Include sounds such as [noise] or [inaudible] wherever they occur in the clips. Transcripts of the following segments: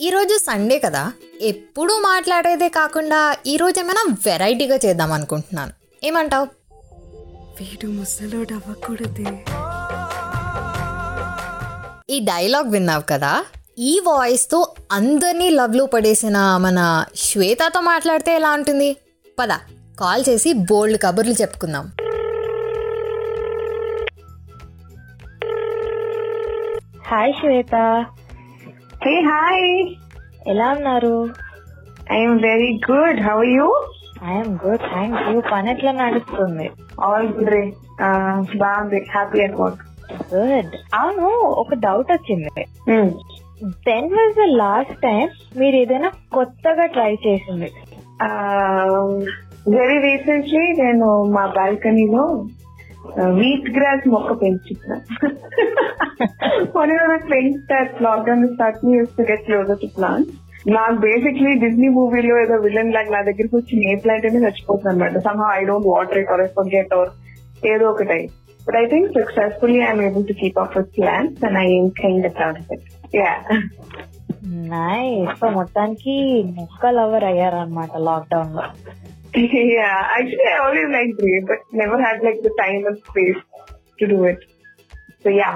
ఈరోజు సండే కదా. ఎప్పుడూ మాట్లాడేదే కాకుండా ఈరోజు ఏమైనా వెరైటీగా చేద్దాం అనుకుంటున్నాను. ఏమంటావు? వీడు ముసలోడు అవ్వకూడదే ఈ డైలాగ్ విన్నావు కదా? ఈ వాయిస్తో అందరినీ లవ్లో పడేసిన మన శ్వేతతో మాట్లాడితే ఎలా ఉంటుంది? పద కాల్ చేసి బోల్డ్ కబుర్లు చెప్పుకుందాం. హాయ్ శ్వేత. Hey, hi. ఎలా ఉన్నారు I am very good. How are you? I'm good thank you పని ఎట్లా నడుస్తుంది All good. రే. బాగుంది హ్యాపీ అట్ వర్క్ గుడ్ అవును ఒక డౌట్ వచ్చింది then was the last time మీరు ఏదైనా కొత్తగా ట్రై చేసింది వెరీ రీసెంట్లీ నేను మా బాల్కనీలో వీట్ గ్రాస్ మొక్క పెంచుతున్నా. One of my friends that lockdown start me used to get closer to plant నాకు బేసిక్లీ డిజ్నీ మూవీలో ఏదో విలన్ లాగా నా దగ్గరికి వచ్చి ఏ ప్లాంట్ అనేది చచ్చిపోతుంది అనమాట some I don't water it or forget or ఏదో ఒకటి. But I think successfully I'm able to keep up with plants and I am kind of it yeah nice so మొత్తానికి మొక్క లవర్ అయ్యారనమాట లాక్డౌన్లో. yeah, actually, I always liked grey, but never had like the time and space to do it. So yeah,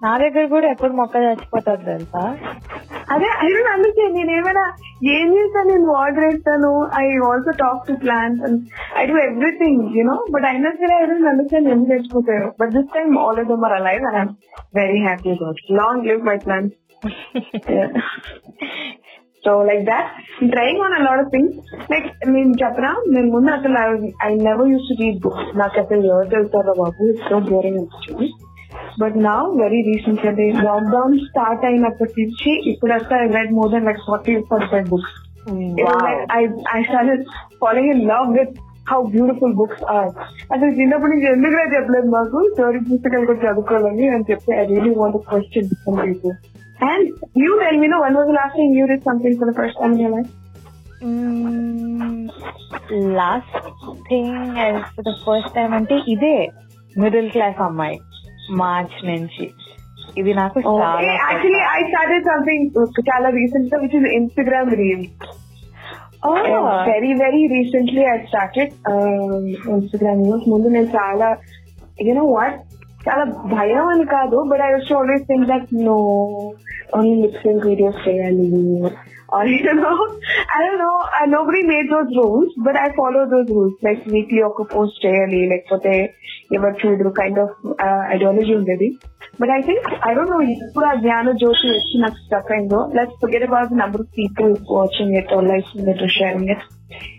నా దగ్గర కూడా ఎప్పుడు మొక్క చచ్చిపోతుంది తెలుసా అదే ఐ డోంట్ అండర్స్టాండ్ నేను ఏమైనా ఏం చేస్తాను నేను వాటర్ వేస్తాను I also talk to plants and I do everything you know but అయినా సరే ఐ డోంట్ అండర్స్టాండ్ ఎందుకు చచ్చిపోతారు but this time all of them are alive and I'm very happy about long live my plants so like that trying on a lot of things like నేను చెప్పరా నేను ముందు అసలు I never used to read books నాకు అసలు ఎవరు తెలుస్తారో బాబు? ఇట్స్ సో బోరింగ్ అనిపించింది బట్ నా వెరీ రీసెంట్ అంటే లాక్డౌన్ స్టార్ట్ అయినప్పటి నుంచి ఇప్పుడు వస్తే I read more than like forty forty five books I I started following in love with how beautiful books are అసలు చిన్నప్పటి నుంచి ఎందుకుగా చెప్పలేదు మాకు? స్టోరీ పుస్తకాలు కూడా చదువుకోవాలని అని చెప్పి I really want question some people and you tell me no one was last time you rid something for the first time in life last thing for the first time అంటే ఇదే middle class అమ్మాయి March నుంచి ఇది నాకు చాలా actually I started something చాలా recent గా which is Instagram reel very very recently I started Instagram news ముందు నేను చాలా యూనో వాట్ చాలా భయం అని కాదు but I was always think that no only lip syncing videos చేయాలి or [laughs] you know, I don't know. Uh, nobody made those rules, but I follow those rules, like weekly or post daily, like what they ever do kind of uh, ideology maybe. But I think I don't know. Let's forget about the number of people watching it or liking it or sharing it.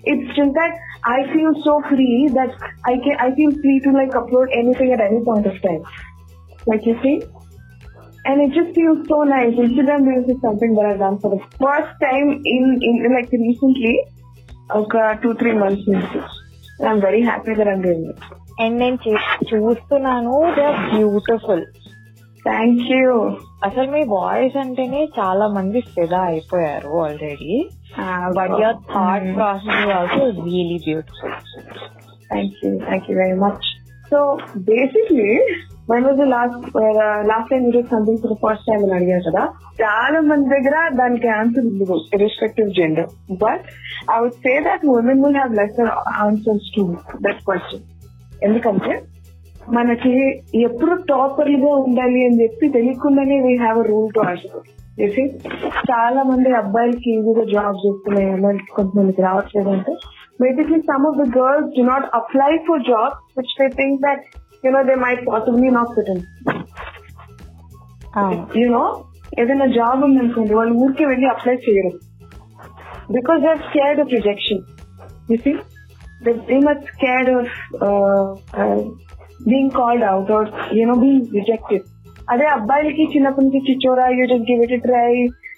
It's just that I feel so free that I can I feel free to like upload anything at any point of time. Like you see. And it just feels so nice. Instagram Reels is something that I've done for the first time in, in like recently. Okay, two, three months into. And I'm very happy that I'm doing it. And నేను చూస్తున్నాను they are beautiful Thank you. అసలు మీ voice అంటేనే చాలా మంది ఫిదా అయిపోయారు already Uh, but your thought process also really beautiful Thank you. Thank you very much. So basically one was last last time last something for first time అని అడిగారు కదా చాలా మంది దగ్గర దానికి ఆన్సర్ ఉంది irrespective gender but I would say that women will have lesser answers to that question ఎందుకంటే మనకి ఎప్పుడు టాపర్లుగా ఉండాలి అని చెప్పి తెలియకుండానే we have a rule to answer చేసి చాలా మంది అబ్బాయిలకి ఈజీగా జాబ్ చేస్తున్నాయి అమ్మాయిలకి కొంతమందికి రావట్లేదు అంటే basically some of the girls do not apply for jobs which they think that you know they might possibly not fit in. You know, ఏదైనా జాబ్ ఉందనుకోండి వాళ్ళు ఊరికే వెళ్ళి అప్లై చేయరు because they scared of rejection you see they they much scared of being called out are you know being rejected అదే అబ్బాయిలకి చిన్నప్పటి నుంచి చిచ్చోరా you just give it try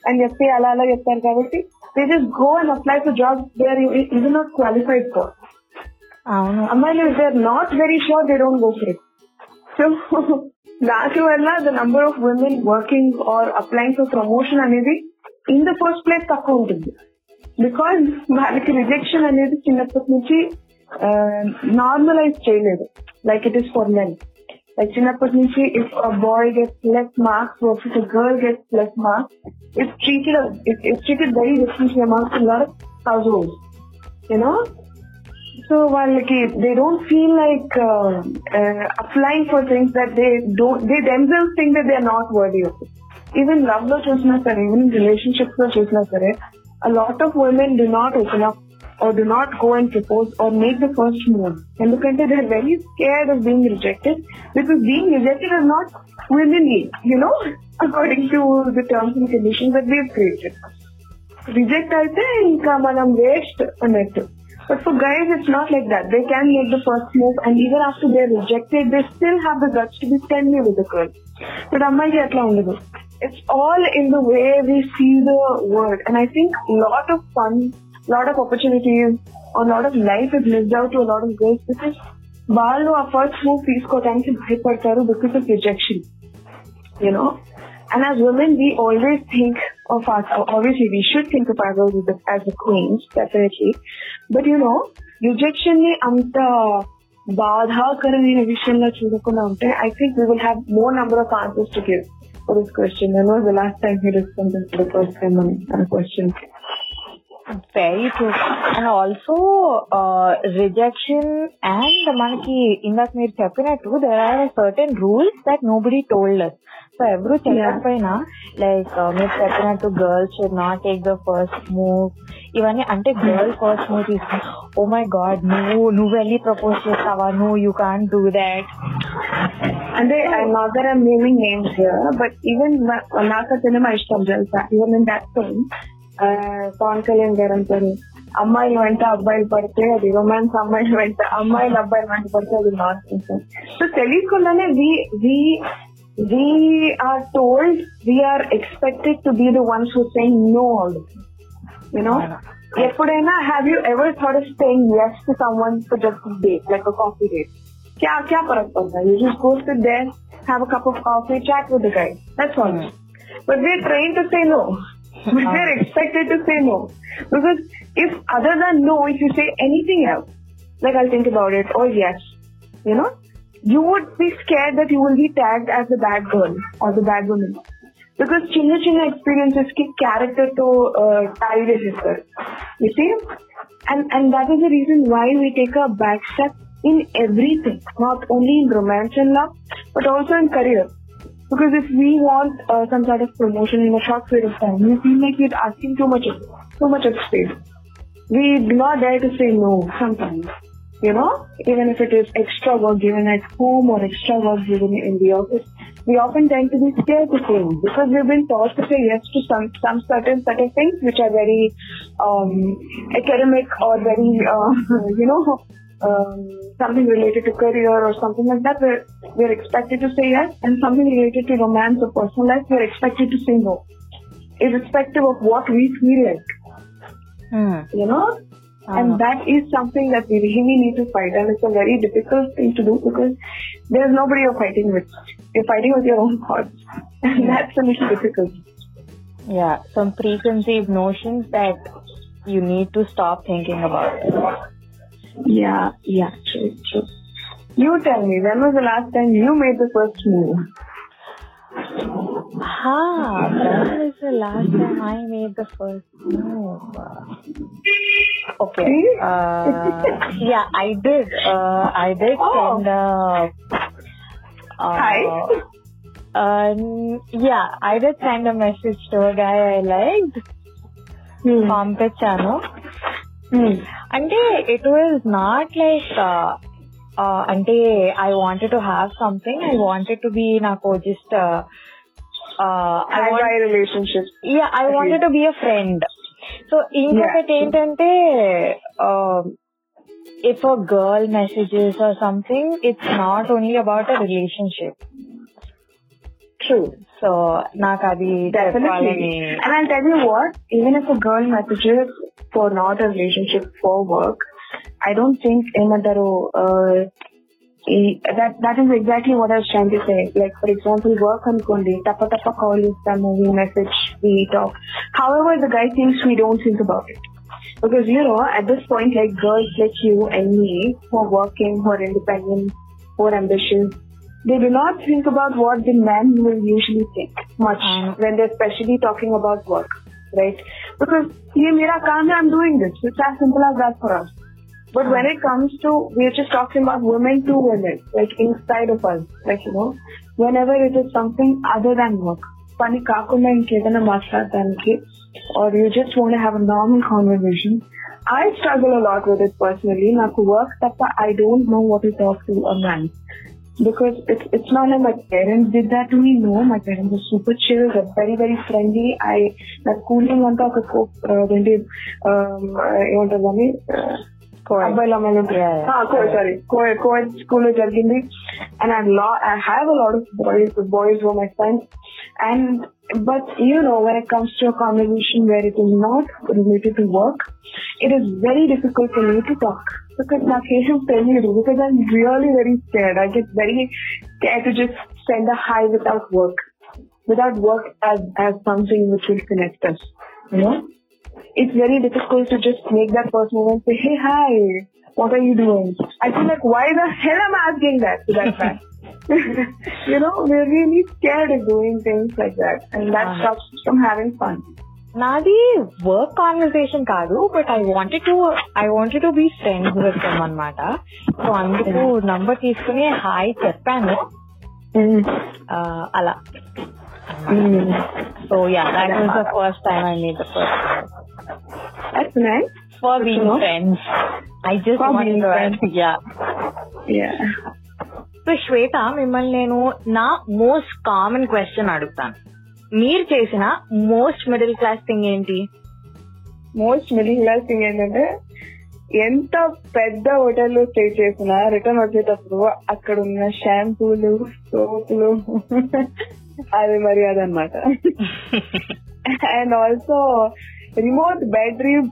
అని చెప్పి అలా అలా చెప్తారు కాబట్టి they just go and apply for job they are ఇది నాట్ క్వాలిఫైడ్ ఫర్ అవును. అమ్మాయిలు they are not very sure they don't go for it so దాని వల్ల the number of women working or applying for promotion అనేది in the first place తక్కువ ఉంటుంది. Because వాళ్ళకి rejection అనేది చిన్నప్పటి నుంచి నార్మలైజ్ చేయలేదు. Like it is for men Like synapotnity, if a boy gets less marks versus a girl gets less marks, it's treated it, it's treated very differently amongst a lot of households. You know, so while like, they don't feel like uh, uh, applying for things that they don't, they themselves think that they are not worthy of. It. Even love lo chusna sare, even relationships lo chusna a lot of women do not open up or do not go and propose or make the first move. ఎందుకంటే they're very scared of being rejected because being rejected is not willingly, you know, [laughs] according to the terms and conditions that we've created. Reject అయితే ఇంకా మనం waste అన్నట్టు but for guys it's not like that they can make the first move and even after they rejected they still have the guts to be స్టెండ్ with the girl but అమ్మాయికి అట్లా ఉండదు it's all in the way we see the word a lot of opportunities a lot of life is lived out to a lot of girls because लोग first move फीस को time से बाहर पड़ता रहो because of rejection you know And as women, we always think of us, obviously we should think of ourselves as the, as queens, definitely. But you know, rejection ne anta badha karani revision la chudakunda I think we will have more number of answers to give for this question. You know, the last time we responded to the first time on a question. question very true and also rejection and మనకి ఇందాక మీరు చెప్పినట్టు there are certain rules that nobody told us so ఎవరు చెప్పకపోయినా like మీరు చెప్పినట్టు girls should not take the first move ఇవన్నీ అంటే గర్ల్ ఫస్ట్ మూవ్ తీసుకుని ఓ మై గాడ్ నువ్వు నువ్వు వెళ్ళి ప్రపోజ్ చేస్తావా నువ్వు యూ కాన్ డూ దాట్ అంటే not there I'm naming names but even నాకు సినిమా ఇష్టం తెలుసా even in that film Pawan Kalyan గారు అంటారు అమ్మాయిలు వెంట అబ్బాయిలు పడితే అది రొమాన్స్ అమ్మాయిలు వెంట అమ్మాయిలు అబ్బాయిలు వెంట పడితే అది నాట్ సో తెలియకుండానే we we we are told we are expected to be the ones who saying no all you know ఎప్పుడైనా have you ever thought of staying less to someone for just date like coffee date क्या क्या फर्क पड़ता है you just go sit there have a cup of coffee chat with the guy that's all but we're trained to say no But they're expected to say no. Because if other than no, if you say anything else, like I'll think about it or yes, you know, you would be scared that you will be tagged as the bad girl or the bad woman. Because chinna chinna experiences ki character to uh, tie tie sister. You see? And, and that is the reason why we take a back step in everything, not only in romance and love, but also in career. Because if we want uh, some sort of promotion in a short period of time, we feel like we're asking too much of too much of space. We do not dare to say no sometimes. You know, even if it is extra work given at home or extra work given in the office, we often tend to be scared to say no because we've been taught to say yes to some some certain certain things which are very um, academic or very uh, [laughs] you know um, something related to career or something like that, we're, we're expected to say yes, and something related to romance or personal life, we're expected to say no, irrespective of what we feel like, you know? And that is something that we really need to fight, and it's a very difficult thing to do because there's nobody you're fighting with. You're fighting with your own thoughts, [laughs] and that's a little difficult. Yeah, some preconceived notions that you need to stop thinking about. Yeah, yeah, true, true. You tell me, when was the last time you made the first move? Ha, when was the last time I made the first move? Okay. Uh, yeah, I did. Uh, I did oh. send a. Uh, uh, Hi. Um, yeah, I did send a message to a guy I liked, hmm. channel. అంటే it was not like అంటే I wanted to have something I wanted to be నాకు just. Yeah I wanted to be a friend so ఇంకొకటి ఏంటంటే if a girl messages or something it's not only about a relationship true. So Nakadi, definitely. And I'll tell you what, even if a girl messages for not a relationship for work, I don't think Emadaro uh, that that is exactly what I was trying to say. Like for example, work on Kundi, Tapa Tapa call is the movie message we talk. However, the guy thinks we don't think about it. Because you know, at this point like girls like you and me who are working, who are independent, who are ambitious, they do not think about what the man will usually think much And- when they're especially talking about work, right? Because ye mera kaam hai, I'm doing this. It's as simple as that for us. But when it comes to, we're just talking about women to women, like inside of us, like, you know, whenever it is something other than work, పని కాకుండా ఇంకేదైనా మాట్లాడడానికి or you just want to have a normal conversation, I struggle a lot with it personally. నాకు work తప్ప I don't know what to talk to a man. Because it's it's not like my parents did that to me. No, my parents are super chill. They're very very friendly. I నా schooling అంతా ఒక ఏంటి ఏమంటారు దాన్ని అబ్బాయిలు అమ్మాయిలు Yeah, yeah. Sorry co-ed school లో జరిగింది and I law I have a lot of boys boys were my friends and but you know when it comes to a conversation wear it is not related to work it is very difficult for me to talk because my patients tell me because I'm really very scared. I get very scared to just send a high without work, without work as as something which will connect us. You know, it's very difficult to just make that first and say, "Hey, hi, what are you doing?" I feel like, why the hell am I asking that to that man? [laughs] you know, we're really scared of doing things like that, and that stops us from having fun. నాది work conversation కాదు but I wanted to I wanted to be friends with them అనమాట so అందుకు number తీసుకుని hi చెప్పాను. అలా. So yeah that was the first time I meet the first. For being. Friends I just want yeah. So Shweta మిమ్మల్ని నేను నా most common question అడుగుతాను. మీరు చేసిన మోస్ట్ మిడిల్ క్లాస్ థింగ్ ఏంటి? మోస్ట్ మిడిల్ క్లాస్ థింగ్ ఏంటంటే ఎంత పెద్ద హోటల్లో స్టే చేసినా రిటర్న్ వచ్చేటప్పుడు అక్కడ ఉన్న షాంపూలు సోపులు అది మరి అదనమాట అండ్ ఆల్సో రిమోట్ బ్యాటరీ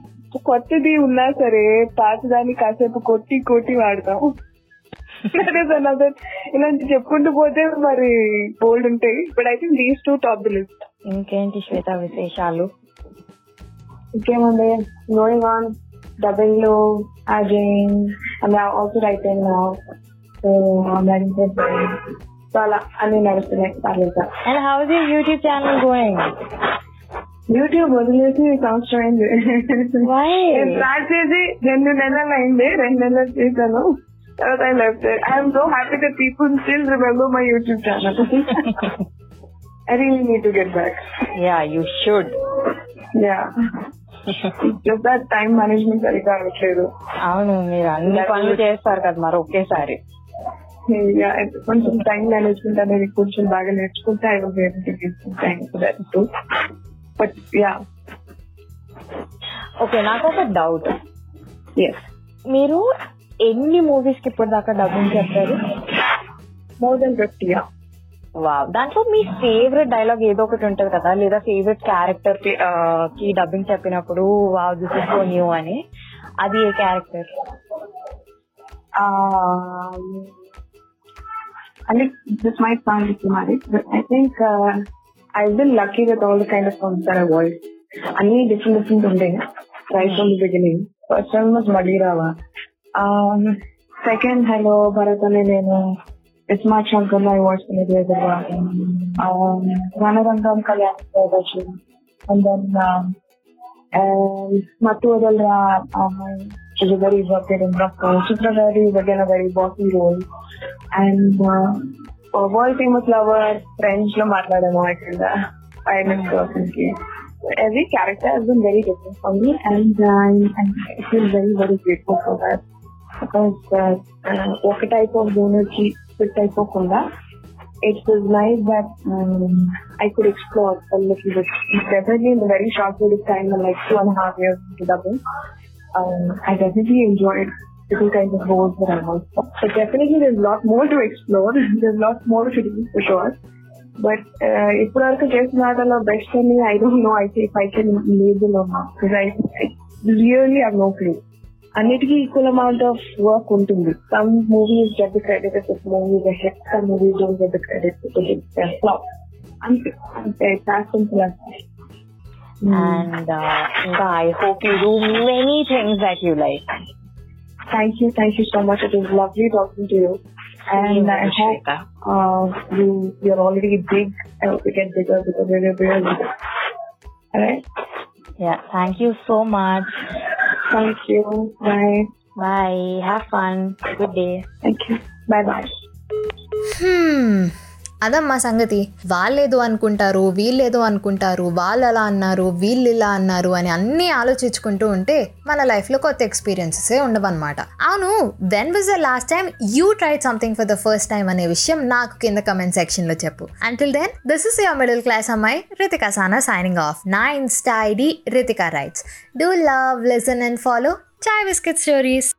కొత్తది ఉన్నా సరే పాతదాన్ని కాసేపు కొట్టి కొట్టి వాడతాం. That is another. ఇలాంటి చెప్పుకుంటూ పోతే మరి బోల్డ్ ఉంటాయి. But I think these two top the list ఇంకేంటి శ్వేత విశేషాలు? ఇంకేముంది? గోయింగ్ ఆన్ డబుల్లో అజయింగ్ అండ్ ఆల్సో రైటింగ్ నా సో సో అలా అన్ని నడుస్తున్నాయి. పర్లేదు and how is YouTube channel going YouTube వదిలేసి సంవత్సరం అయింది స్టార్ట్ చేసి రెండు నెలలు అయింది. రెండు నెలలు చేశాను. తర్వాత I left I'm so happy that people still remember my YouTube channel I really need to get back yeah you should yeah time management సరిగ్గా అవ్వట్లేదు. అవును మీరు అన్ని పనులు చేస్తారు కదా మరి ఒకేసారి. Yeah, and కొంచెం టైం మేనేజ్మెంట్ అనేది కొంచెం బాగా నేర్చుకుంటే I was able but yeah okay నాకు ఒక డౌట్ మీరు ఎన్ని మూవీస్కి ఇప్పటిదాకా డబ్బింగ్ చెప్పారు మోర్ దెన్ ఫిఫ్టీ వావ్ దాంట్లో మీ ఫేవరెట్ డైలాగ్ ఏదో ఒకటి ఉంటది కదా? లేదా ఫేవరెట్ క్యారెక్టర్కి డబ్బింగ్ చెప్పినప్పుడు wow this is so new అని? అది ఏ character diplomatic, but I think uh, I've been lucky with all the kind of songs that I voiced. అన్ని డిఫరెంట్ డిఫరెంట్ ఉంటాయి right from the beginning first time was మడిరావా Um, second, hello, Bharat Ane Nenu. It's my uncle I watched in the other one. Um, Ranarangam the Pradarshan. And then, um, Mathu Vadalara, um, she's a very worked in rough girl. Chitra Gari is again a very bossy role. And, uh, world famous lover, French lo matlademo, I think. I miss personally. Every character has been very different for me and uh, I feel very, very grateful for that. ఒక type of donor కి fit అయిపోకుండా it was nice that um, I could explore a little bit. Definitely in a very short period of time, like two and a half years into dubbing, um, I definitely enjoyed different kinds of roles that I was. But definitely there's a lot more to explore. there's [laughs] a lot more to do for sure. But uh, ఇప్పుడు వరకు చేసిన ఆటలో best అని I don't know I if I can label or not because I, I really have no clue. అన్నిటికీ equal amount of work ఉంటుంది some movies get the credit if movies hit some movies don't get the credit if flop అంతే అంతే simple and ఇంకా I hope you do many things that you like thank you thank you so much it is lovely talking to you And I hope Shweta. uh, you you're already big. I hope you get bigger, bigger, bigger, bigger. bigger. Alright. Yeah. Thank you so much. Thank you. Bye. Bye. Have fun. Good day. Thank you. Bye bye. హ్మ్, అదమ్మా సంగతి. వాళ్ళేదో అనుకుంటారు వీళ్ళేదో అనుకుంటారు వాళ్ళు అలా అన్నారు వీళ్ళు ఇలా అన్నారు అని అన్నీ ఆలోచించుకుంటూ ఉంటే మన లైఫ్లో కొత్త ఎక్స్పీరియన్సెసే ఉండవన్నమాట. అవును when was the last time you tried something for the first time అనే విషయం నాకు కింద కమెంట్ సెక్షన్లో చెప్పు. Until then this is your middle class అమ్మాయి రితికా సానా సైనింగ్ ఆఫ్ నా Insta ID Ritika writes do love listen and follow chai biscuit stories